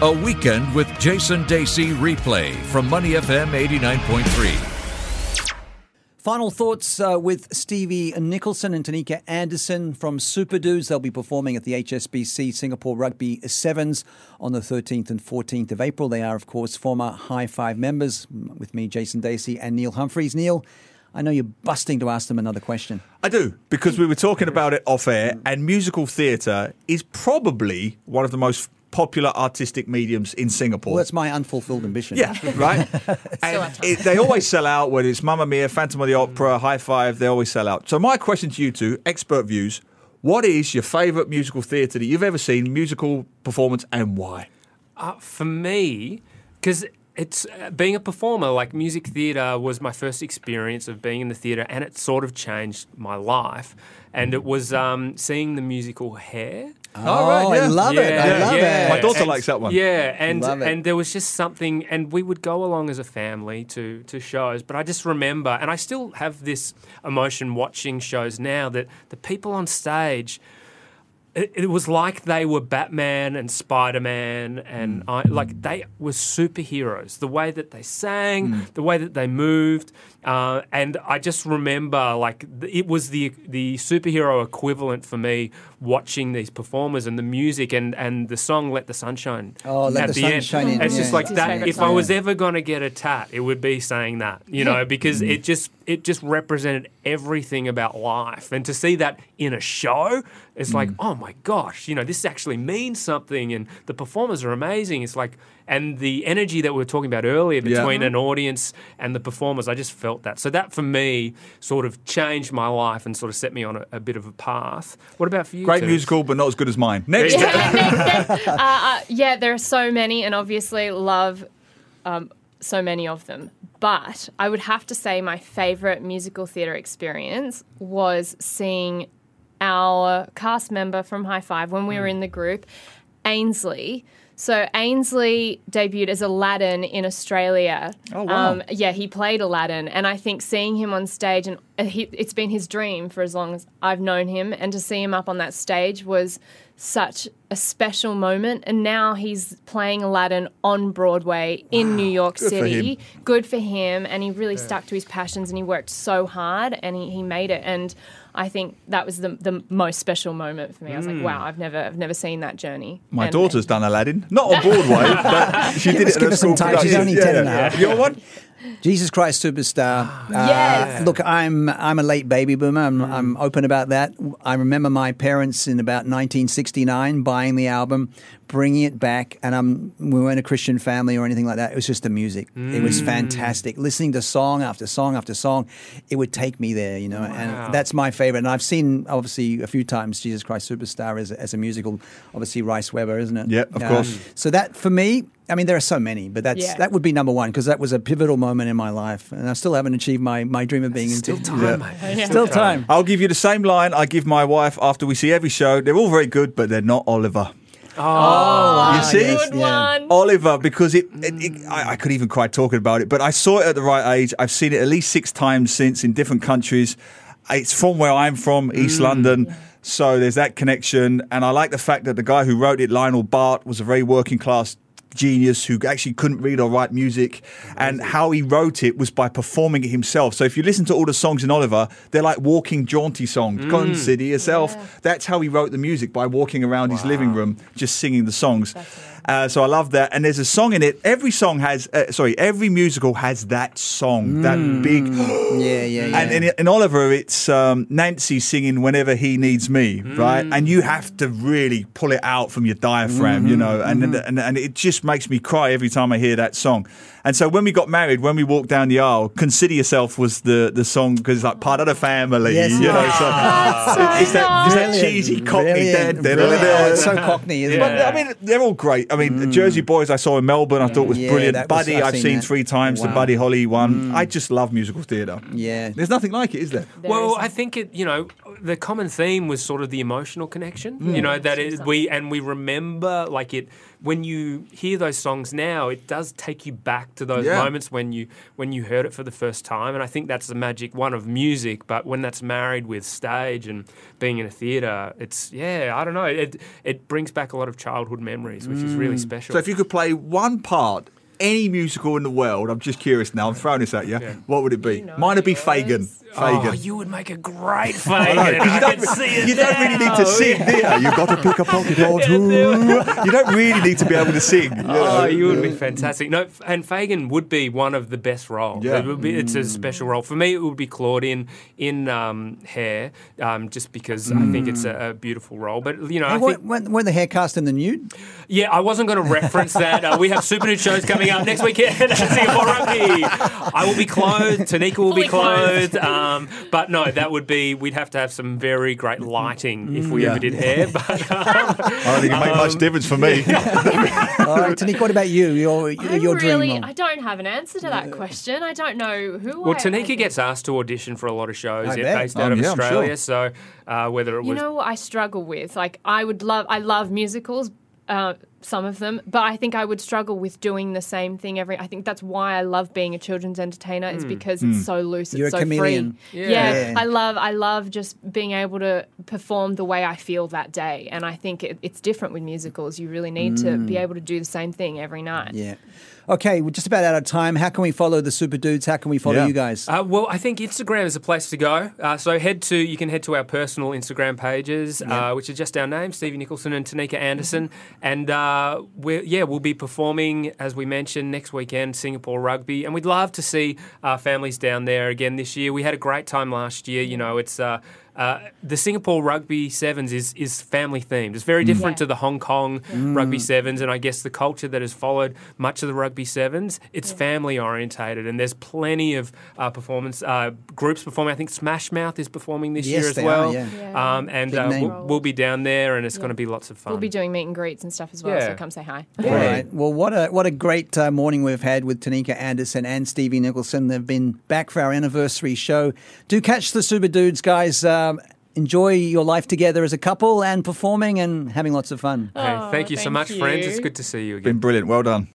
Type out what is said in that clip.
A Weekend with Jason Dacey replay from Money FM 89.3. Final thoughts uh, with Stevie Nicholson and Tanika Anderson from Super Dudes. They'll be performing at the HSBC Singapore Rugby Sevens on the 13th and 14th of April. They are, of course, former Hi-5 members with me, Jason Dacey, and Neil Humphreys. Neil, I know you're busting to ask them another question. I do, because we were talking about it off air, and musical theatre is probably one of the most popular artistic mediums in Singapore. Well, that's my unfulfilled ambition. Yeah, right. and it, they always sell out, whether it's Mamma Mia, Phantom of the Opera, Hi-5, they always sell out. So, my question to you two, expert views what is your favourite musical theatre that you've ever seen, musical performance, and why? Uh, for me, because it's uh, being a performer, like music theatre was my first experience of being in the theatre, and it sort of changed my life. And it was um, seeing the musical Hair. Oh, right, yeah. I love it. I love yeah. it. My daughter And- likes that one. Yeah, and and there was just something, and we would go along as a family to to shows. But I just remember, and I still have this emotion watching shows now that the people on stage. It, it was like they were Batman and Spider Man, and I, like they were superheroes. The way that they sang, the way that they moved, uh, and I just remember like it was the the superhero equivalent for me watching these performers and the music and, and the song "Let the Sunshine." Oh, Let at the the end. Sunshine In, It's yeah. just like It's that. If I was ever going to get a tat, it would be saying that, you know, because Mm. it just it just represented everything about life, and to see that in a show, it's like, Mm. oh my gosh, you know, this actually means something, and the performers are amazing. It's like, and the energy that we were talking about earlier Yeah. between an audience and the performers, I just felt that. So that for me sort of changed my life and sort of set me on a, a bit of a path. What about for you? Great two? musical, but not as good as mine. Next. uh, uh, yeah, there are so many, and obviously love um, so many of them. But I would have to say my favorite musical theatre experience was seeing our cast member from Hi-5 when we were in the group, Ainsley. So Ainsley debuted as Aladdin in Australia. Oh, wow. Um, yeah, he played Aladdin, and I think seeing him on stage, and uh, he, it's been his dream for as long as I've known him, and to see him up on that stage was such a special moment. And now he's playing Aladdin on Broadway in New York Good for City. him. Good for him, and he really stuck to his passions, and he worked so hard, and he, he made it. And I think that was the, the most special moment for me. I was like, hmm. wow, I've never I've never seen that journey. My And- daughter's done Aladdin. Not on Broadway, but she did it give at a us some school time. She's only Yeah, 10 and a yeah. half. Your one? Jesus Christ Superstar. Ah. Uh, Yes. Look, I'm I'm a late baby boomer. I'm, hmm. I'm open about that. I remember my parents in about 1969 buying the album, bringing it back, and I'm we weren't a Christian family or anything like that. It was just the music. It was hmm. fantastic. Listening to song after song after song, it would take me there, you know. And that's my favorite. And I've seen obviously a few times Jesus Christ Superstar as a, as a musical. Obviously Rice Webber, isn't it? Yeah, of Uh, course. So that for me, I mean, there are so many, but that's Yeah. that would be number one because that was a pivotal moment in my life, and I still haven't achieved my, my dream of being Still in time, mate. Still time. I'll give you the same line I give my wife after we see every show. They're all very good, but they're not Oliver. Oh, You see? Good one. Oliver, because it, it, it I, I could even cry talking about it, but I saw it at the right age. I've seen it at least six times since in different countries. It's from where I'm from, East mm. London. So there's that connection. And I like the fact that the guy who wrote it, Lionel Bart, was a very working class genius who actually couldn't read or write music. And how he wrote it was by performing it himself. So if you listen to all the songs in Oliver, they're like walking, jaunty songs. Consider mm. yourself. That's how he wrote the music by walking around his living room, just singing the songs. Uh, so I love that. And there's a song in it. Every song has, uh, sorry, every musical has that song, that big. Yeah, yeah, yeah. And in, in Oliver, it's um, Nancy singing "Whenever He Needs Me," right? And you have to really pull it out from your diaphragm, you know. And, and and it just makes me cry every time I hear that song. And so when we got married, when we walked down the aisle, "Consider Yourself" was the the song because it's like part of the family, Yes, you know. So it's that, it's that cheesy Cockney. brilliant, brilliant. it's so Cockney, isn't but it? I mean, they're all great. I mean, the hmm. Jersey Boys I saw in Melbourne, I thought was hmm. Yeah, brilliant. was- Buddy, I've I've seen seen three times. The Buddy Holly one. Hmm. I just love musical theatre. Yeah. there's nothing like it, is there? There well, is- I think it, you know, the common theme was sort of the emotional connection. Mm. You know that it, we and we remember like it when you hear those songs now. It does take you back to those Yeah. moments when you when you heard it for the first time. And I think that's the magic one of music. But when that's married with stage and being in a theatre, it's yeah, I don't know. It it brings back a lot of childhood memories, which is really special. Mm. So if you could play one part, any musical in the world, I'm just curious now. I'm throwing this at you. What would it be? know Mine would be yours. Fagin. Oh, you would make a great I Fagin. know, I, 'cause you don't, see it you don't really need to now. sing, do you? You've got to pick a pocket or two. You don't really need to be able to sing. you know? Oh, you would be fantastic. No, and Fagin would be one of the best roles. Yeah. It would be, it's a special role for me. It would be Claudian in um, Hair, um, just because I think it's a, a beautiful role. But you know, Hey, I what, think when, when the hair cast in the nude? yeah, I wasn't going to reference that. Uh, we have Super Nude shows coming up next weekend at Singapore Rugby. I will be clothed. Tanika will be clothed. clothed. Um, but no, that would be. We'd have to have some very great lighting if we Yeah. ever did hair. But um, I don't think it make much difference for me. All right, Tanika, what about you? Your, your, I'm your really, dream role? I don't have an answer to that question. I don't know who. Well, I, I Tanika think- gets asked to audition for a lot of shows yeah, based out Oh, of yeah, I'm Australia. So uh, whether it You know what I struggle with? Like, I would love, I love musicals, uh, some of them, but I think I would struggle with doing the same thing every. I think that's why I love being a children's entertainer. Is because it's so loose, You're it's a so chameleon. free. Yeah. Yeah. Yeah. I love, I love just being able to perform the way I feel that day, and I think it, it's different with musicals. You really need to be able to do the same thing every night. Yeah. Okay, we're just about out of time. How can we follow the Super Dudes? How can we follow Yeah. you guys? Uh, well, I think Instagram is a place to go. Uh, so head to you can head to our personal Instagram pages, uh, which are just our names, Stevie Nicholson and Tanika Anderson, and uh, yeah, we'll be performing as we mentioned next weekend, Singapore Rugby, and we'd love to see our families down there again this year. We had a great time last year. You know, it's. Uh, uh, the Singapore Rugby Sevens is is family themed. It's very different Yeah. to the Hong Kong Rugby Sevens, and I guess the culture that has followed much of the Rugby Sevens. It's family orientated, and there's plenty of uh, performance uh, groups performing. I think Smash Mouth is performing this Yes, year as they well. are, yeah. Yeah. Um, and uh, we'll, we'll be down there, and it's going to be lots of fun. We'll be doing meet and greets and stuff as well. Yeah. So come say hi. All right. Well, what a what a great uh, morning we've had with Tanika Anderson and Stevie Nicholson. They've been back for our anniversary show. Do catch the Super Dudes, guys. Um, enjoy your life together as a couple and performing and having lots of fun. Hey, thank you so thank much, friends. It's good to see you again. Been brilliant. Well done.